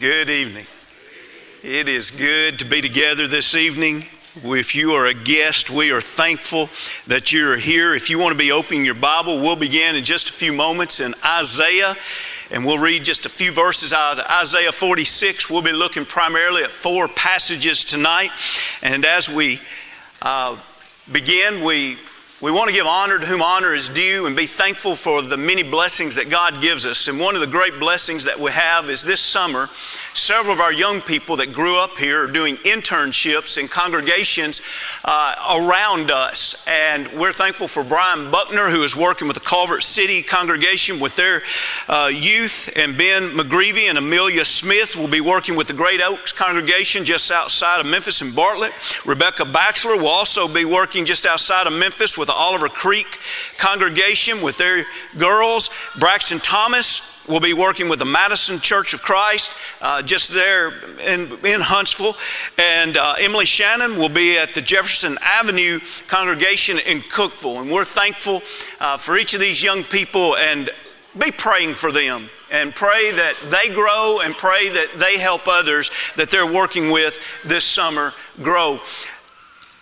Good evening. It is good to be together this evening. If you are a guest, we are thankful that you're here. If you want to be opening your Bible, we'll begin in just a few moments in Isaiah, and we'll read just a few verses out of Isaiah 46. We'll be looking primarily at four passages tonight. And as we uh, begin, we we want to give honor to whom honor is due and be thankful for the many blessings that God gives us. And one of the great blessings that we have is this summer, several of our young people that grew up here are doing internships in congregations uh, around us. And we're thankful for Brian Buckner, who is working with the Culver City congregation with their uh, youth, and Ben McGreevy and Amelia Smith will be working with the Great Oaks congregation just outside of Memphis and Bartlett. Rebecca Batchelor will also be working just outside of Memphis with the Oliver Creek congregation with their girls. Braxton Thomas will be working with the Madison Church of Christ uh, just there in, in Huntsville. And uh, Emily Shannon will be at the Jefferson Avenue congregation in Cookeville. And we're thankful uh, for each of these young people and be praying for them and pray that they grow and pray that they help others that they're working with this summer grow.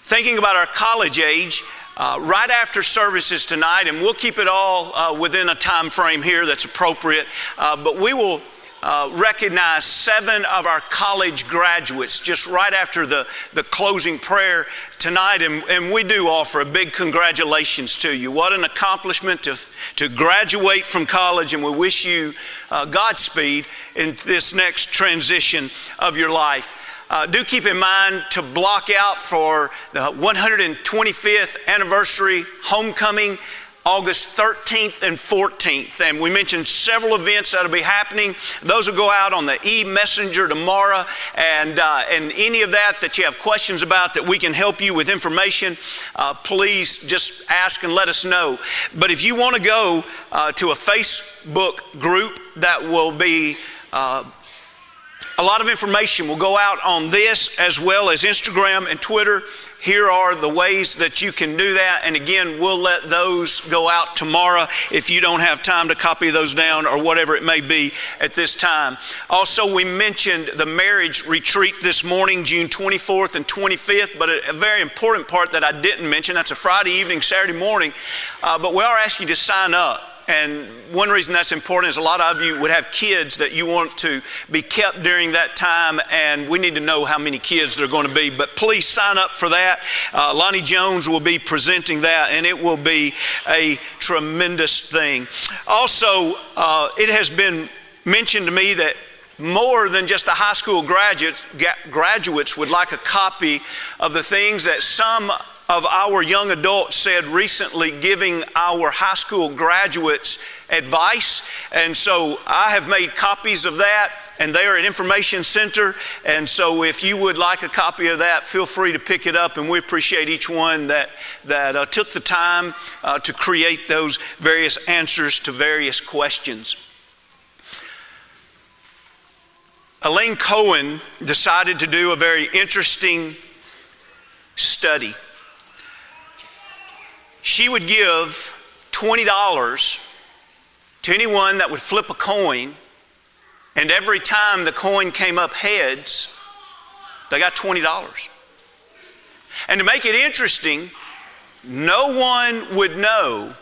Thinking about our college age, uh, right after services tonight, and we'll keep it all uh, within a time frame here that's appropriate, uh, but we will uh, recognize seven of our college graduates just right after the, the closing prayer tonight. And, and we do offer a big congratulations to you. What an accomplishment to, to graduate from college, and we wish you uh, Godspeed in this next transition of your life. Uh, do keep in mind to block out for the 125th anniversary homecoming. August 13th and 14th. And we mentioned several events that'll be happening. Those will go out on the e messenger tomorrow. And, uh, and any of that that you have questions about that we can help you with information, uh, please just ask and let us know. But if you want to go uh, to a Facebook group that will be uh, a lot of information will go out on this as well as Instagram and Twitter. Here are the ways that you can do that. And again, we'll let those go out tomorrow if you don't have time to copy those down or whatever it may be at this time. Also, we mentioned the marriage retreat this morning, June 24th and 25th, but a, very important part that I didn't mention that's a Friday evening, Saturday morning. Uh, but we are asking you to sign up. And one reason that's important is a lot of you would have kids that you want to be kept during that time, and we need to know how many kids there are going to be. But please sign up for that. Uh, Lonnie Jones will be presenting that, and it will be a tremendous thing. Also, uh, it has been mentioned to me that more than just the high school graduates, graduates would like a copy of the things that some of our young adults said recently, giving our high school graduates advice. And so I have made copies of that, and they are at Information Center. And so if you would like a copy of that, feel free to pick it up. And we appreciate each one that, that uh, took the time uh, to create those various answers to various questions. Elaine Cohen decided to do a very interesting study she would give $20 to anyone that would flip a coin, and every time the coin came up heads, they got $20. And to make it interesting, no one would know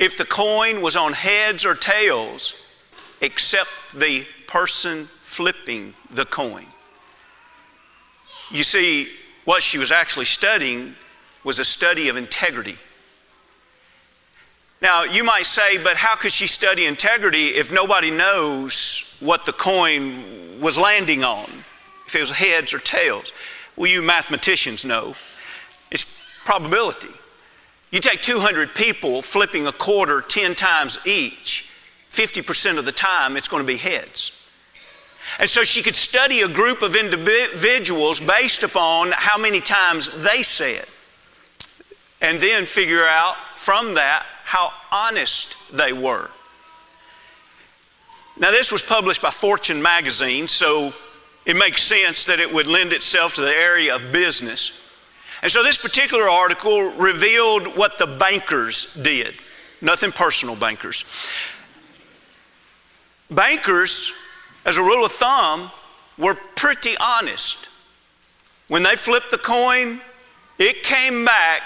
if the coin was on heads or tails except the person flipping the coin. You see, what she was actually studying was a study of integrity. Now, you might say, but how could she study integrity if nobody knows what the coin was landing on? If it was heads or tails? Well, you mathematicians know. It's probability. You take 200 people flipping a quarter 10 times each, 50% of the time it's going to be heads. And so she could study a group of individuals based upon how many times they said, and then figure out from that how honest they were. Now, this was published by Fortune magazine, so it makes sense that it would lend itself to the area of business. And so, this particular article revealed what the bankers did. Nothing personal, bankers. Bankers as a rule of thumb, were pretty honest. When they flipped the coin, it came back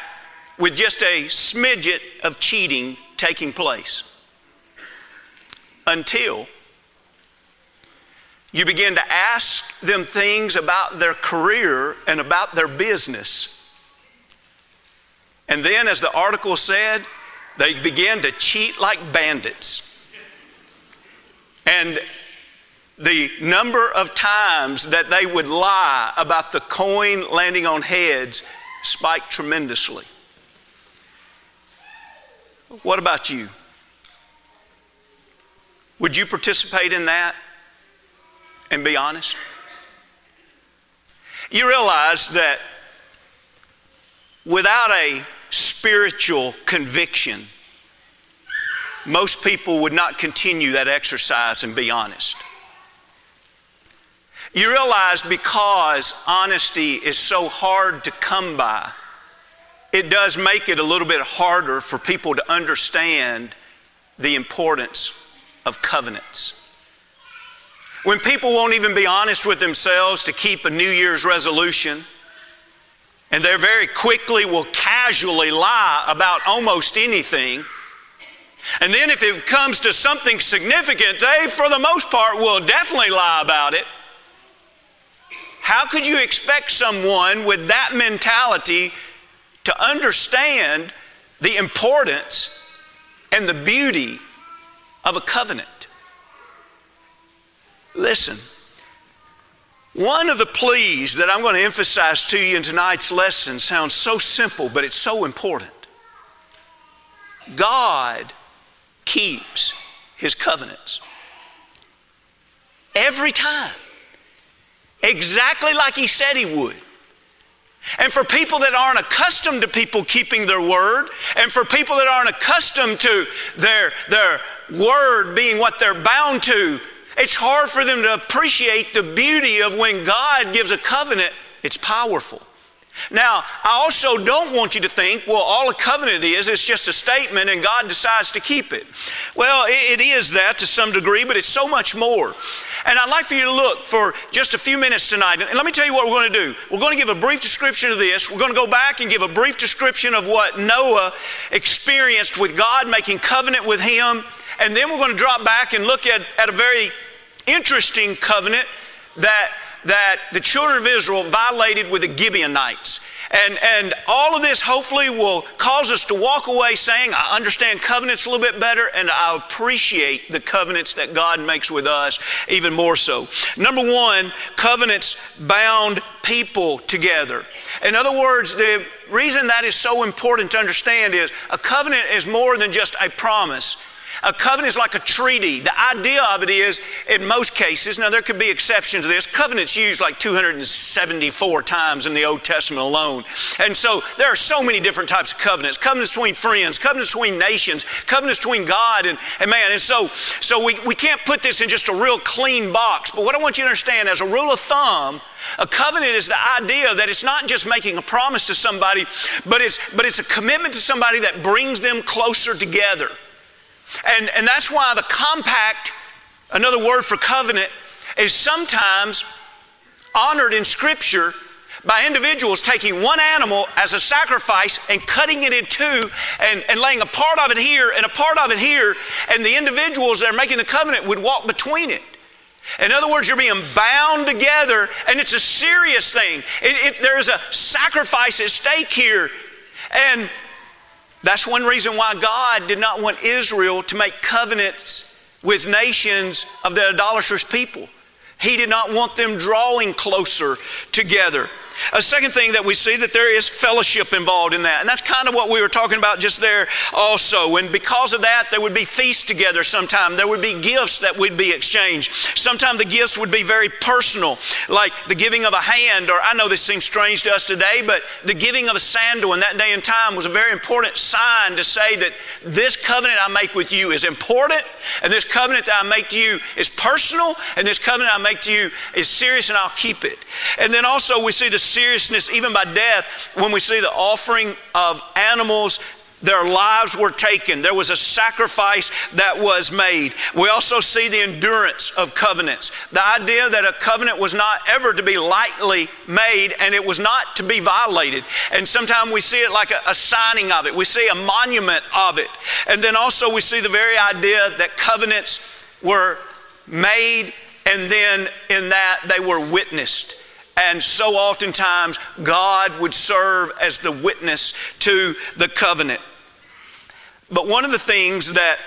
with just a smidget of cheating taking place. Until you begin to ask them things about their career and about their business. And then, as the article said, they began to cheat like bandits. And the number of times that they would lie about the coin landing on heads spiked tremendously. What about you? Would you participate in that and be honest? You realize that without a spiritual conviction, most people would not continue that exercise and be honest. You realize because honesty is so hard to come by, it does make it a little bit harder for people to understand the importance of covenants. When people won't even be honest with themselves to keep a New Year's resolution, and they very quickly will casually lie about almost anything. And then, if it comes to something significant, they, for the most part, will definitely lie about it. How could you expect someone with that mentality to understand the importance and the beauty of a covenant? Listen, one of the pleas that I'm going to emphasize to you in tonight's lesson sounds so simple, but it's so important. God keeps his covenants every time, exactly like he said he would. And for people that aren't accustomed to people keeping their word, and for people that aren't accustomed to their, their word being what they're bound to, it's hard for them to appreciate the beauty of when God gives a covenant, it's powerful. Now, I also don't want you to think, well, all a covenant is, is just a statement and God decides to keep it. Well, it is that to some degree, but it's so much more. And I'd like for you to look for just a few minutes tonight. And let me tell you what we're going to do. We're going to give a brief description of this. We're going to go back and give a brief description of what Noah experienced with God making covenant with him. And then we're going to drop back and look at, at a very interesting covenant that, that the children of Israel violated with the Gibeonites. And, and all of this hopefully will cause us to walk away saying, I understand covenants a little bit better and I appreciate the covenants that God makes with us even more so. Number one, covenants bound people together. In other words, the reason that is so important to understand is a covenant is more than just a promise. A covenant is like a treaty. The idea of it is, in most cases, now there could be exceptions to this, covenants used like 274 times in the Old Testament alone. And so there are so many different types of covenants covenants between friends, covenants between nations, covenants between God and, and man. And so, so we, we can't put this in just a real clean box. But what I want you to understand, as a rule of thumb, a covenant is the idea that it's not just making a promise to somebody, but it's, but it's a commitment to somebody that brings them closer together. And, and that's why the compact, another word for covenant, is sometimes honored in Scripture by individuals taking one animal as a sacrifice and cutting it in two and, and laying a part of it here and a part of it here, and the individuals that are making the covenant would walk between it. In other words, you're being bound together, and it's a serious thing. It, it, there's a sacrifice at stake here. And that's one reason why God did not want Israel to make covenants with nations of the idolatrous people. He did not want them drawing closer together. A second thing that we see that there is fellowship involved in that. And that's kind of what we were talking about just there also. And because of that, there would be feasts together sometime. There would be gifts that would be exchanged. Sometimes the gifts would be very personal, like the giving of a hand, or I know this seems strange to us today, but the giving of a sandal in that day and time was a very important sign to say that this covenant I make with you is important, and this covenant that I make to you is personal, and this covenant I make to you is serious, and I'll keep it. And then also we see the seriousness, even by death, when we see the offering of animals Their lives were taken. There was a sacrifice that was made. We also see the endurance of covenants. The idea that a covenant was not ever to be lightly made and it was not to be violated. And sometimes we see it like a, a signing of it, we see a monument of it. And then also we see the very idea that covenants were made and then in that they were witnessed. And so oftentimes, God would serve as the witness to the covenant. But one of the things that,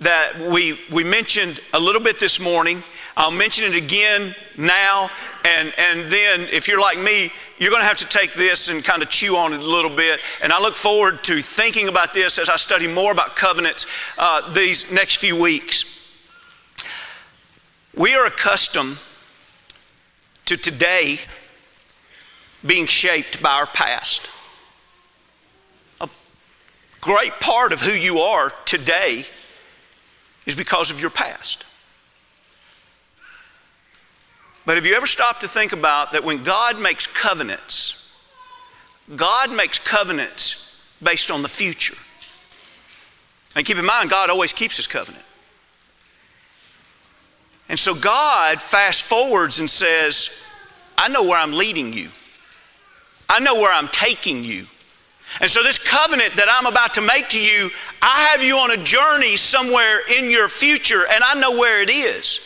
that we, we mentioned a little bit this morning, I'll mention it again now, and, and then if you're like me, you're going to have to take this and kind of chew on it a little bit. And I look forward to thinking about this as I study more about covenants uh, these next few weeks. We are accustomed to today being shaped by our past. A great part of who you are today is because of your past. But have you ever stopped to think about that when God makes covenants, God makes covenants based on the future? And keep in mind, God always keeps his covenant. And so God fast forwards and says, I know where I'm leading you. I know where I'm taking you. And so, this covenant that I'm about to make to you, I have you on a journey somewhere in your future, and I know where it is.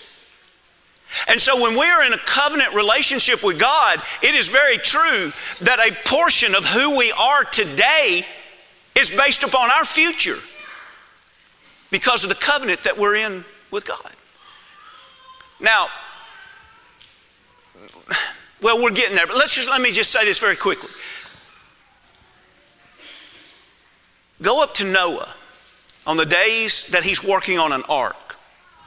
And so, when we're in a covenant relationship with God, it is very true that a portion of who we are today is based upon our future because of the covenant that we're in with God. Now, well, we're getting there, but let's just let me just say this very quickly. Go up to Noah on the days that he's working on an ark.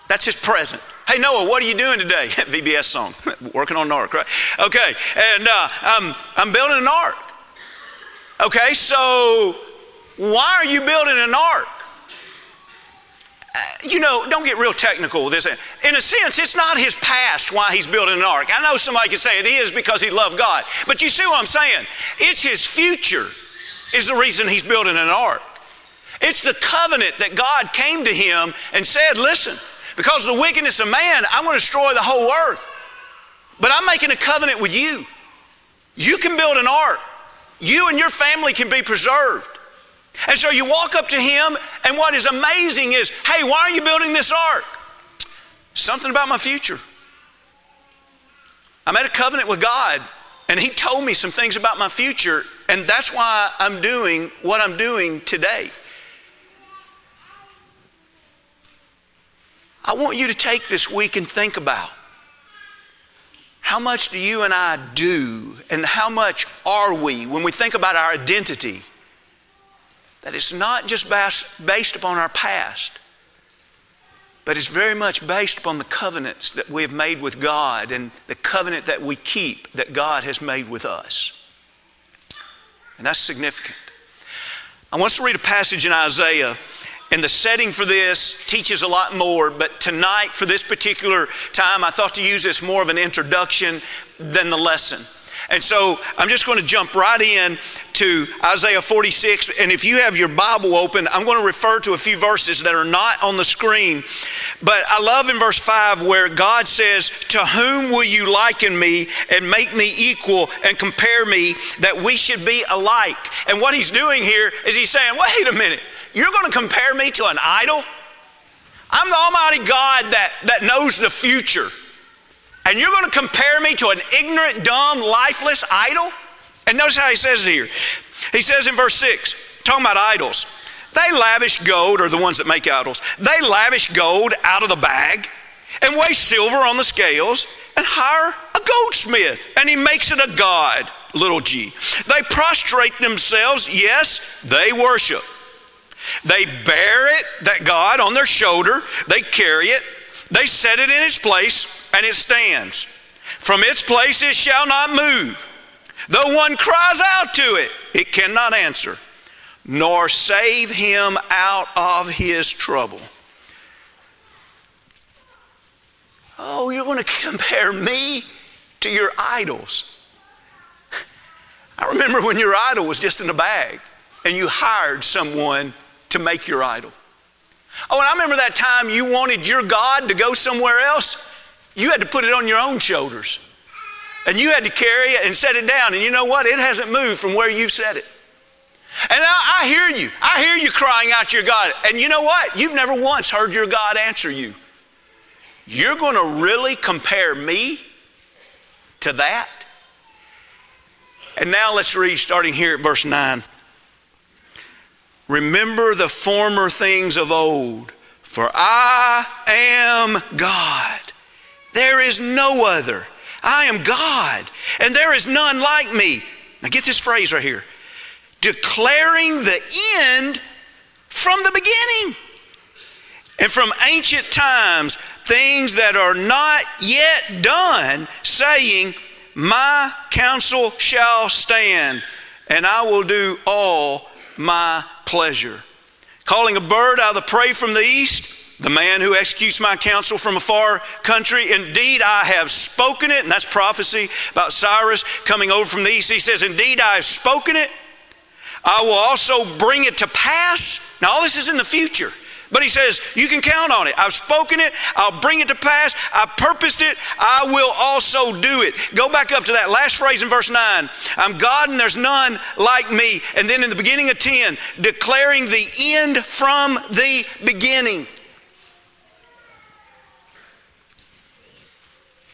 That's his present. Hey, Noah, what are you doing today? VBS song. working on an ark, right? Okay, and uh, I'm, I'm building an ark. Okay, so why are you building an ark? You know, don't get real technical with this. In a sense, it's not his past why he's building an ark. I know somebody could say it is because he loved God. But you see what I'm saying? It's his future is the reason he's building an ark. It's the covenant that God came to him and said, listen, because of the wickedness of man, I'm going to destroy the whole earth. But I'm making a covenant with you. You can build an ark. You and your family can be preserved. And so you walk up to him, and what is amazing is, hey, why are you building this ark? Something about my future. I made a covenant with God, and he told me some things about my future, and that's why I'm doing what I'm doing today. I want you to take this week and think about how much do you and I do, and how much are we when we think about our identity? That it's not just based upon our past, but it's very much based upon the covenants that we have made with God and the covenant that we keep that God has made with us. And that's significant. I want us to read a passage in Isaiah, and the setting for this teaches a lot more, but tonight, for this particular time, I thought to use this more of an introduction than the lesson. And so I'm just going to jump right in to Isaiah 46. And if you have your Bible open, I'm going to refer to a few verses that are not on the screen. But I love in verse 5 where God says, To whom will you liken me and make me equal and compare me that we should be alike? And what he's doing here is he's saying, Wait a minute, you're going to compare me to an idol? I'm the Almighty God that, that knows the future and you're going to compare me to an ignorant, dumb, lifeless idol? And notice how he says it here. He says in verse 6, talking about idols, they lavish gold, or the ones that make idols, they lavish gold out of the bag and weigh silver on the scales and hire a goldsmith, and he makes it a god, little g. They prostrate themselves, yes, they worship. They bear it, that God, on their shoulder, they carry it, they set it in its place and it stands. From its place it shall not move. Though one cries out to it, it cannot answer, nor save him out of his trouble. Oh, you're going to compare me to your idols. I remember when your idol was just in a bag. and you hired someone to make your idol. Oh, and I remember that time you wanted your God to go somewhere else. You had to put it on your own shoulders. And you had to carry it and set it down. And you know what? It hasn't moved from where you've set it. And I, I hear you. I hear you crying out your God. And you know what? You've never once heard your God answer you. You're going to really compare me to that? And now let's read starting here at verse 9. Remember the former things of old, for I am God. There is no other. I am God, and there is none like me. Now get this phrase right here declaring the end from the beginning. And from ancient times, things that are not yet done, saying, My counsel shall stand, and I will do all my pleasure. Calling a bird out of the prey from the east, the man who executes my counsel from a far country. Indeed, I have spoken it, and that's prophecy about Cyrus coming over from the east. He says, Indeed, I have spoken it. I will also bring it to pass. Now, all this is in the future. But he says, You can count on it. I've spoken it. I'll bring it to pass. I purposed it. I will also do it. Go back up to that last phrase in verse 9. I'm God and there's none like me. And then in the beginning of 10, declaring the end from the beginning.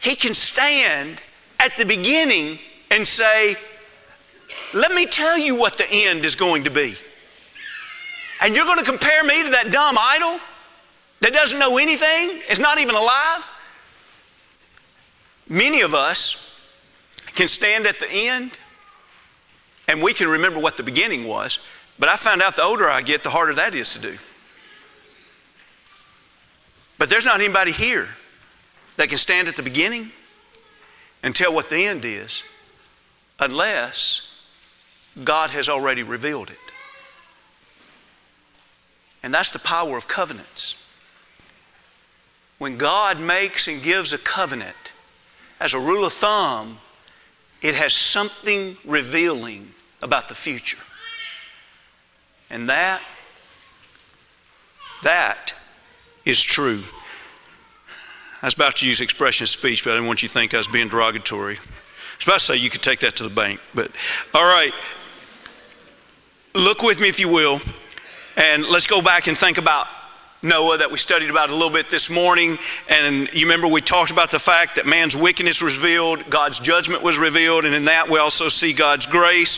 He can stand at the beginning and say, Let me tell you what the end is going to be. And you're going to compare me to that dumb idol that doesn't know anything, is not even alive? Many of us can stand at the end and we can remember what the beginning was, but I found out the older I get, the harder that is to do. But there's not anybody here that can stand at the beginning and tell what the end is unless God has already revealed it. And that's the power of covenants. When God makes and gives a covenant, as a rule of thumb, it has something revealing about the future. And that, that is true. I was about to use expression of speech, but I didn't want you to think I was being derogatory. I was about to say you could take that to the bank, but all right. Look with me, if you will, and let's go back and think about Noah that we studied about a little bit this morning. And you remember we talked about the fact that man's wickedness was revealed, God's judgment was revealed, and in that we also see God's grace.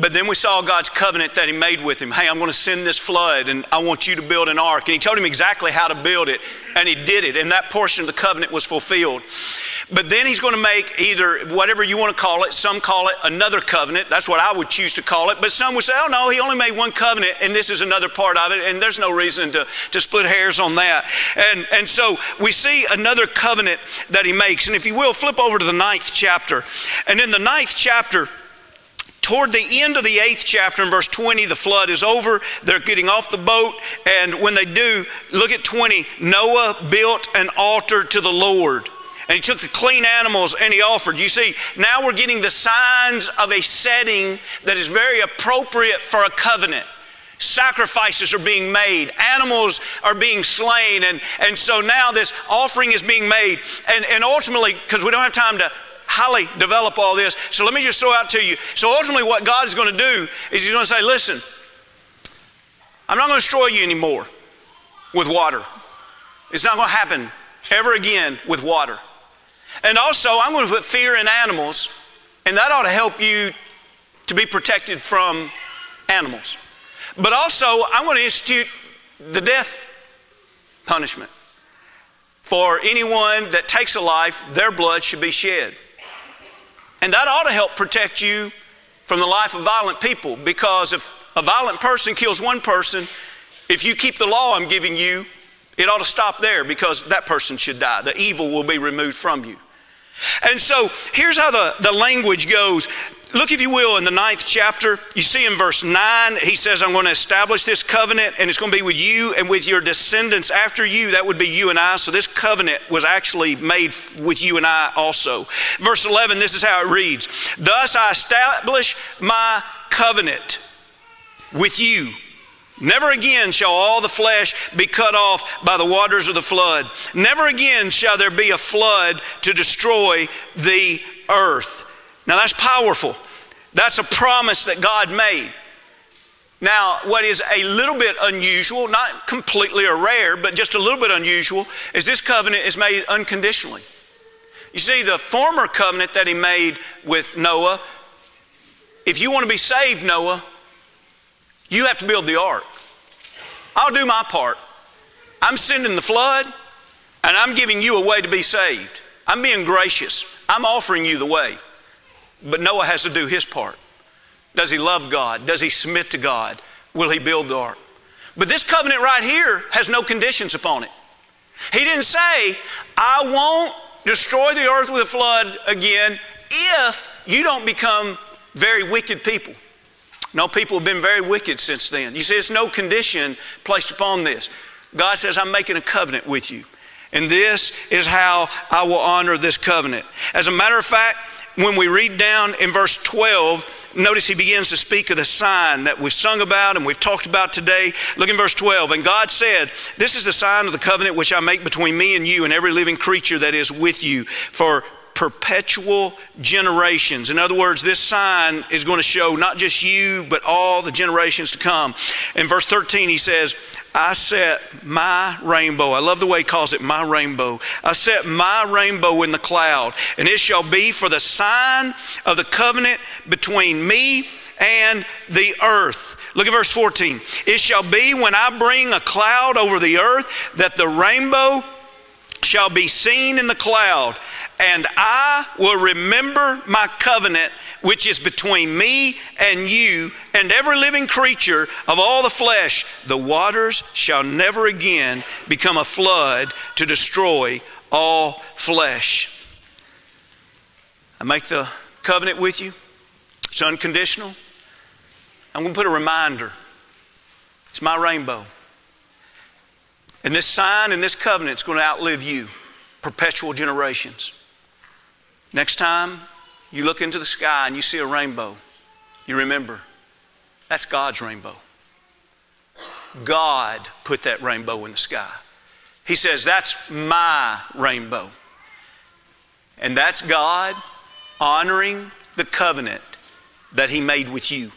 But then we saw God's covenant that He made with him. Hey, I'm going to send this flood and I want you to build an ark. And He told him exactly how to build it, and He did it. And that portion of the covenant was fulfilled. But then he's going to make either whatever you want to call it, some call it another covenant. That's what I would choose to call it. But some would say, oh no, he only made one covenant and this is another part of it. And there's no reason to, to split hairs on that. And, and so we see another covenant that he makes. And if you will, flip over to the ninth chapter. And in the ninth chapter, toward the end of the eighth chapter in verse 20 the flood is over they're getting off the boat and when they do look at 20 noah built an altar to the lord and he took the clean animals and he offered. You see, now we're getting the signs of a setting that is very appropriate for a covenant. Sacrifices are being made, animals are being slain, and, and so now this offering is being made. And, and ultimately, because we don't have time to highly develop all this, so let me just throw out to you. So ultimately, what God is going to do is He's going to say, Listen, I'm not going to destroy you anymore with water. It's not going to happen ever again with water. And also, I'm going to put fear in animals, and that ought to help you to be protected from animals. But also, I'm going to institute the death punishment. For anyone that takes a life, their blood should be shed. And that ought to help protect you from the life of violent people because if a violent person kills one person, if you keep the law I'm giving you, it ought to stop there because that person should die. The evil will be removed from you. And so here's how the, the language goes. Look, if you will, in the ninth chapter, you see in verse 9, he says, I'm going to establish this covenant, and it's going to be with you and with your descendants after you. That would be you and I. So this covenant was actually made with you and I also. Verse 11, this is how it reads Thus I establish my covenant with you. Never again shall all the flesh be cut off by the waters of the flood. Never again shall there be a flood to destroy the earth. Now that's powerful. That's a promise that God made. Now, what is a little bit unusual, not completely or rare, but just a little bit unusual, is this covenant is made unconditionally. You see, the former covenant that he made with Noah, if you want to be saved, Noah, you have to build the ark. I'll do my part. I'm sending the flood, and I'm giving you a way to be saved. I'm being gracious. I'm offering you the way. But Noah has to do his part. Does he love God? Does he submit to God? Will he build the ark? But this covenant right here has no conditions upon it. He didn't say, I won't destroy the earth with a flood again if you don't become very wicked people. No, people have been very wicked since then. You see, there's no condition placed upon this. God says, I'm making a covenant with you. And this is how I will honor this covenant. As a matter of fact, when we read down in verse 12, notice he begins to speak of the sign that we've sung about and we've talked about today. Look in verse 12. And God said, This is the sign of the covenant which I make between me and you and every living creature that is with you. For perpetual generations. In other words, this sign is going to show not just you, but all the generations to come. In verse 13, he says, I set my rainbow. I love the way he calls it my rainbow. I set my rainbow in the cloud, and it shall be for the sign of the covenant between me and the earth. Look at verse 14. It shall be when I bring a cloud over the earth that the rainbow shall be seen in the cloud and I will remember my covenant which is between me and you and every living creature of all the flesh. The waters shall never again become a flood to destroy all flesh. I make the covenant with you, it's unconditional. I'm going to put a reminder. It's my rainbow. And this sign and this covenant is going to outlive you, perpetual generations. Next time you look into the sky and you see a rainbow, you remember that's God's rainbow. God put that rainbow in the sky. He says, That's my rainbow. And that's God honoring the covenant that He made with you,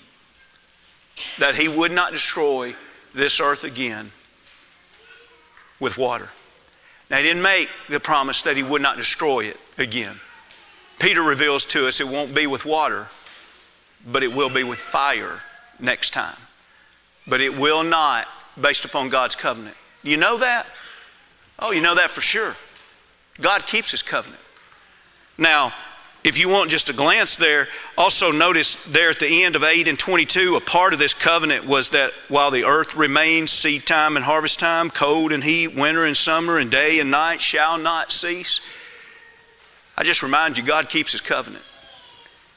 that He would not destroy this earth again with water. Now, He didn't make the promise that He would not destroy it again. Peter reveals to us it won't be with water, but it will be with fire next time. But it will not based upon God's covenant. You know that? Oh, you know that for sure. God keeps his covenant. Now, if you want just a glance there, also notice there at the end of 8 and 22, a part of this covenant was that while the earth remains, seed time and harvest time, cold and heat, winter and summer, and day and night shall not cease. I just remind you, God keeps His covenant.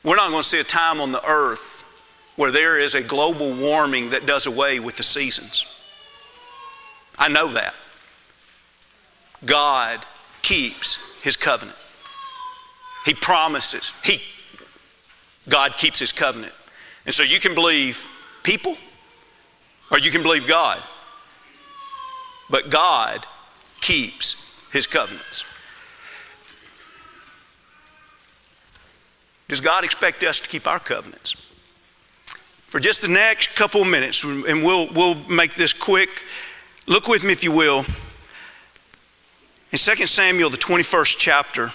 We're not going to see a time on the earth where there is a global warming that does away with the seasons. I know that. God keeps His covenant. He promises. He, God keeps His covenant. And so you can believe people or you can believe God. But God keeps His covenants. Does God expect us to keep our covenants? For just the next couple of minutes, and we'll, we'll make this quick, look with me, if you will. In 2 Samuel, the 21st chapter,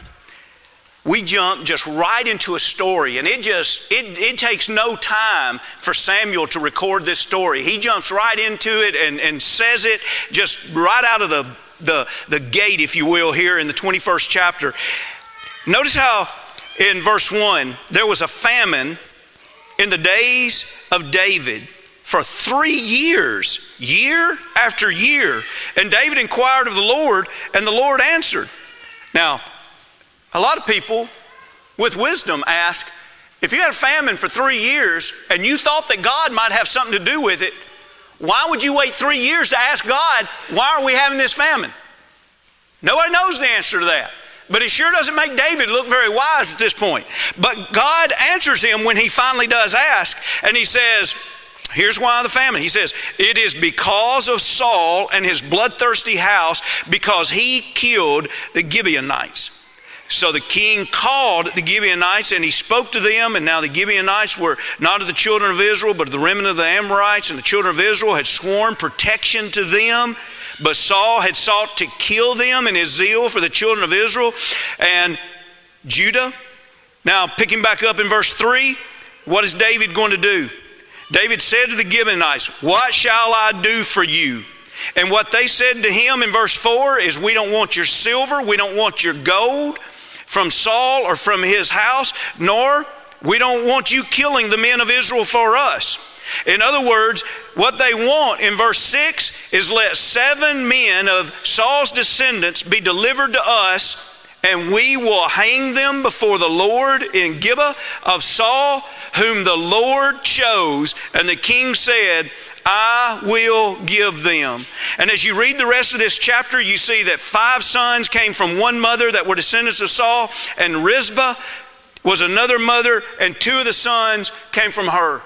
we jump just right into a story and it just it, it takes no time for samuel to record this story he jumps right into it and, and says it just right out of the, the, the gate if you will here in the 21st chapter notice how in verse 1 there was a famine in the days of David for three years, year after year. And David inquired of the Lord, and the Lord answered. Now, a lot of people with wisdom ask if you had a famine for three years and you thought that God might have something to do with it, why would you wait three years to ask God, why are we having this famine? Nobody knows the answer to that. But it sure doesn't make David look very wise at this point. But God answers him when he finally does ask, and he says, Here's why the famine. He says, It is because of Saul and his bloodthirsty house, because he killed the Gibeonites. So the king called the Gibeonites and he spoke to them. And now the Gibeonites were not of the children of Israel, but of the remnant of the Amorites. And the children of Israel had sworn protection to them. But Saul had sought to kill them in his zeal for the children of Israel and Judah. Now, picking back up in verse 3, what is David going to do? David said to the Gibeonites, What shall I do for you? And what they said to him in verse 4 is, We don't want your silver, we don't want your gold from Saul or from his house, nor we don't want you killing the men of Israel for us. In other words, what they want in verse 6 is let seven men of Saul's descendants be delivered to us and we will hang them before the Lord in Gibeah of Saul, whom the Lord chose. And the king said, I will give them. And as you read the rest of this chapter, you see that five sons came from one mother that were descendants of Saul, and Rizpah was another mother, and two of the sons came from her.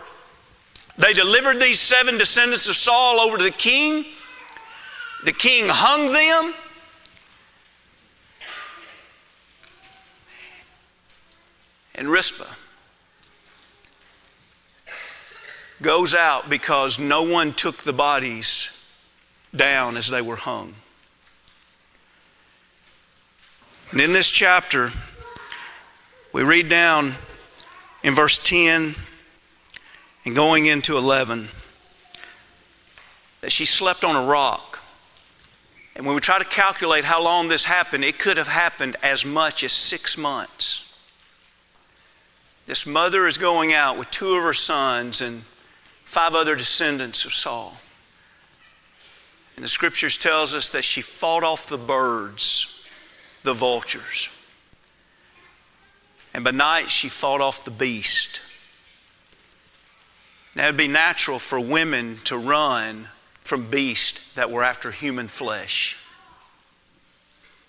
They delivered these seven descendants of Saul over to the king. The king hung them and Rizpah goes out because no one took the bodies down as they were hung. And in this chapter, we read down in verse 10 and going into 11 that she slept on a rock. And when we try to calculate how long this happened, it could have happened as much as six months. This mother is going out with two of her sons and five other descendants of Saul. And the scriptures tells us that she fought off the birds, the vultures. And by night she fought off the beast. Now it'd be natural for women to run from beasts that were after human flesh.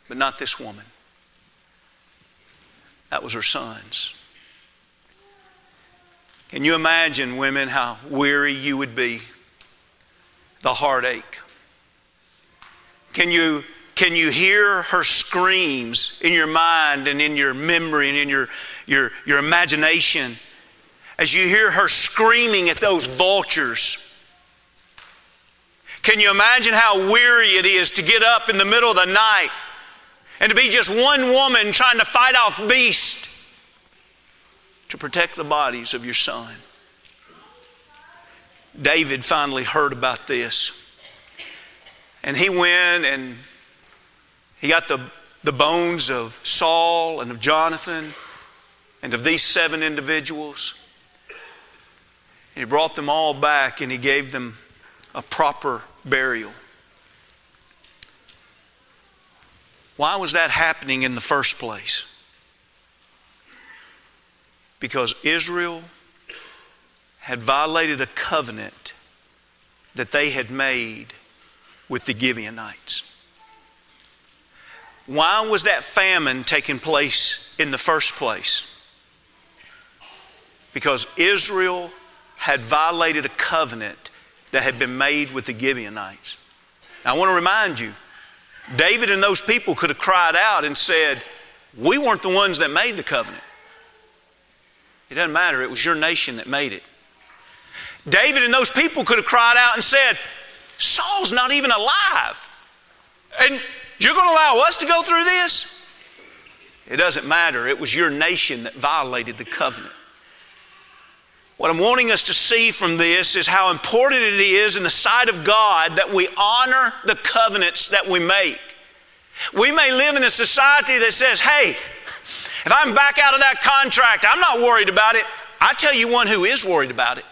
But not this woman. That was her sons. Can you imagine, women, how weary you would be? The heartache. Can you, can you hear her screams in your mind and in your memory and in your, your, your imagination as you hear her screaming at those vultures? Can you imagine how weary it is to get up in the middle of the night and to be just one woman trying to fight off beasts? To protect the bodies of your son. David finally heard about this. And he went and he got the, the bones of Saul and of Jonathan and of these seven individuals. And he brought them all back and he gave them a proper burial. Why was that happening in the first place? Because Israel had violated a covenant that they had made with the Gibeonites. Why was that famine taking place in the first place? Because Israel had violated a covenant that had been made with the Gibeonites. Now, I want to remind you, David and those people could have cried out and said, We weren't the ones that made the covenant. It doesn't matter, it was your nation that made it. David and those people could have cried out and said, Saul's not even alive. And you're going to allow us to go through this? It doesn't matter. It was your nation that violated the covenant. What I'm wanting us to see from this is how important it is in the sight of God that we honor the covenants that we make. We may live in a society that says, hey, if I'm back out of that contract, I'm not worried about it. I tell you one who is worried about it.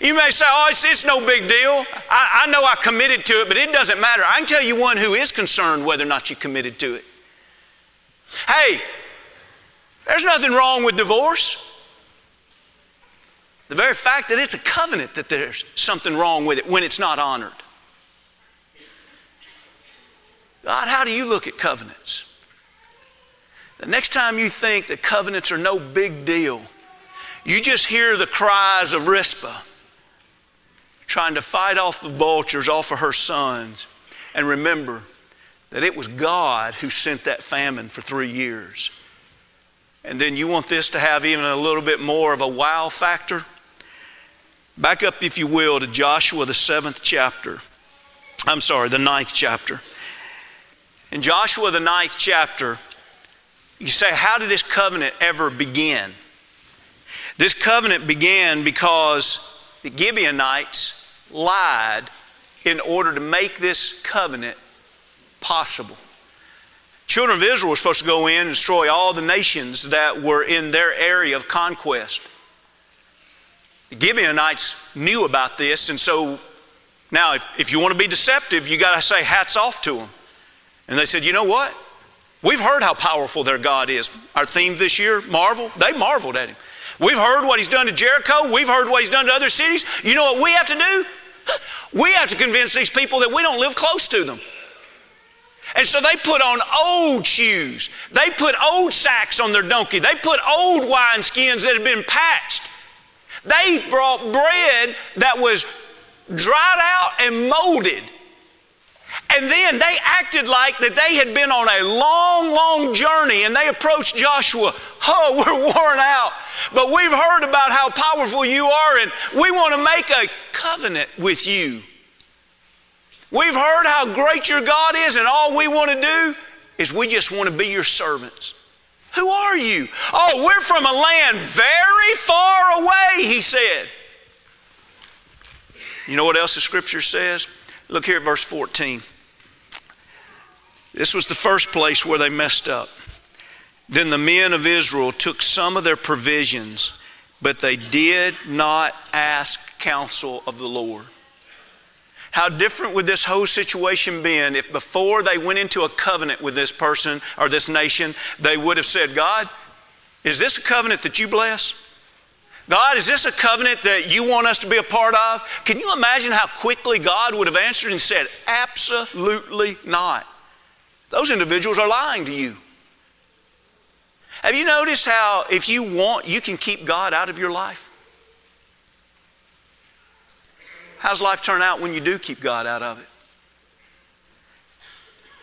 You may say, oh, it's, it's no big deal. I, I know I committed to it, but it doesn't matter. I can tell you one who is concerned whether or not you committed to it. Hey, there's nothing wrong with divorce. The very fact that it's a covenant that there's something wrong with it when it's not honored. God, how do you look at covenants? The next time you think that covenants are no big deal, You just hear the cries of Rizpah trying to fight off the vultures off of her sons. And remember that it was God who sent that famine for three years. And then you want this to have even a little bit more of a wow factor? Back up, if you will, to Joshua, the seventh chapter. I'm sorry, the ninth chapter. In Joshua, the ninth chapter, you say, How did this covenant ever begin? This covenant began because the Gibeonites lied in order to make this covenant possible. Children of Israel were supposed to go in and destroy all the nations that were in their area of conquest. The Gibeonites knew about this, and so now if, if you want to be deceptive, you got to say hats off to them. And they said, you know what? We've heard how powerful their God is. Our theme this year, marvel, they marveled at him. We've heard what he's done to Jericho. We've heard what he's done to other cities. You know what we have to do? We have to convince these people that we don't live close to them. And so they put on old shoes. They put old sacks on their donkey. They put old wine skins that had been patched. They brought bread that was dried out and molded. And then they acted like that they had been on a long, long journey and they approached Joshua. Oh, we're worn out, but we've heard about how powerful you are and we want to make a covenant with you. We've heard how great your God is, and all we want to do is we just want to be your servants. Who are you? Oh, we're from a land very far away, he said. You know what else the scripture says? Look here at verse 14. This was the first place where they messed up. Then the men of Israel took some of their provisions, but they did not ask counsel of the Lord. How different would this whole situation been if before they went into a covenant with this person or this nation, they would have said, God, is this a covenant that you bless? God, is this a covenant that you want us to be a part of? Can you imagine how quickly God would have answered and said, Absolutely not. Those individuals are lying to you. Have you noticed how, if you want, you can keep God out of your life? How's life turn out when you do keep God out of it?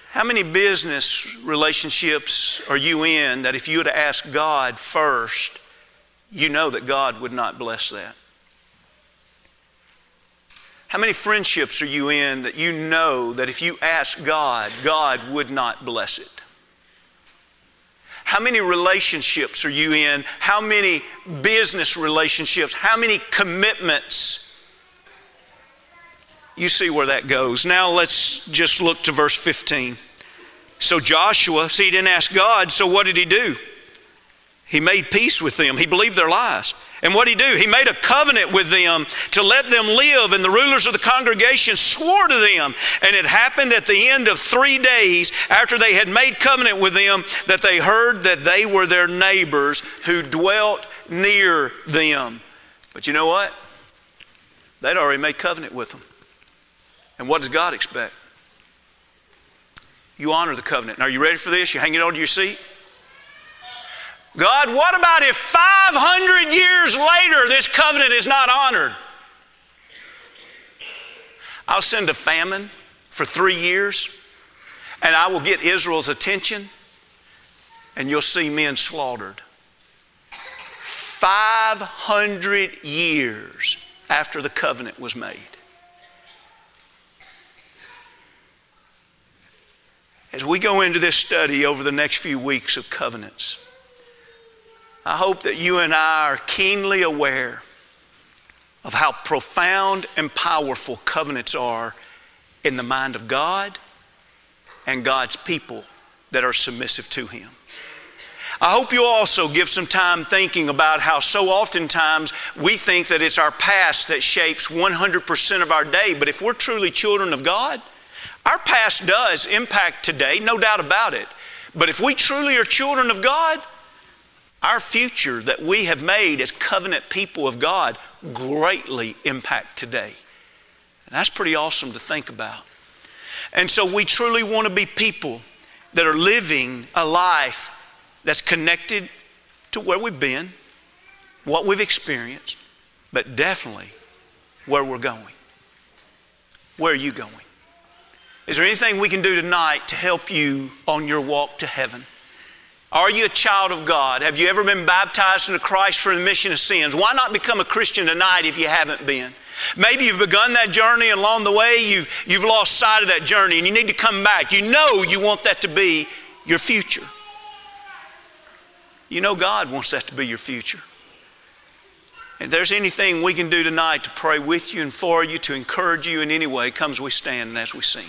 How many business relationships are you in that if you were to ask God first, you know that God would not bless that? How many friendships are you in that you know that if you ask God, God would not bless it? How many relationships are you in? How many business relationships? How many commitments you see where that goes. Now let's just look to verse 15. So Joshua, see, he didn't ask God, so what did he do? He made peace with them. He believed their lies. And what did he do? He made a covenant with them to let them live, and the rulers of the congregation swore to them. And it happened at the end of three days after they had made covenant with them that they heard that they were their neighbors who dwelt near them. But you know what? They'd already made covenant with them. And what does God expect? You honor the covenant. are you ready for this? You hang it onto your seat? God, what about if 500 years later this covenant is not honored? I'll send a famine for three years and I will get Israel's attention and you'll see men slaughtered. 500 years after the covenant was made. As we go into this study over the next few weeks of covenants, I hope that you and I are keenly aware of how profound and powerful covenants are in the mind of God and God's people that are submissive to Him. I hope you also give some time thinking about how so oftentimes we think that it's our past that shapes 100% of our day, but if we're truly children of God, our past does impact today, no doubt about it. But if we truly are children of God, our future that we have made as covenant people of God greatly impact today. And that's pretty awesome to think about. And so we truly want to be people that are living a life that's connected to where we've been, what we've experienced, but definitely where we're going. Where are you going? Is there anything we can do tonight to help you on your walk to heaven? Are you a child of God? Have you ever been baptized into Christ for the remission of sins? Why not become a Christian tonight if you haven't been? Maybe you've begun that journey and along the way you've, you've lost sight of that journey and you need to come back. You know you want that to be your future. You know God wants that to be your future. If there's anything we can do tonight to pray with you and for you, to encourage you in any way, comes we stand and as we sing.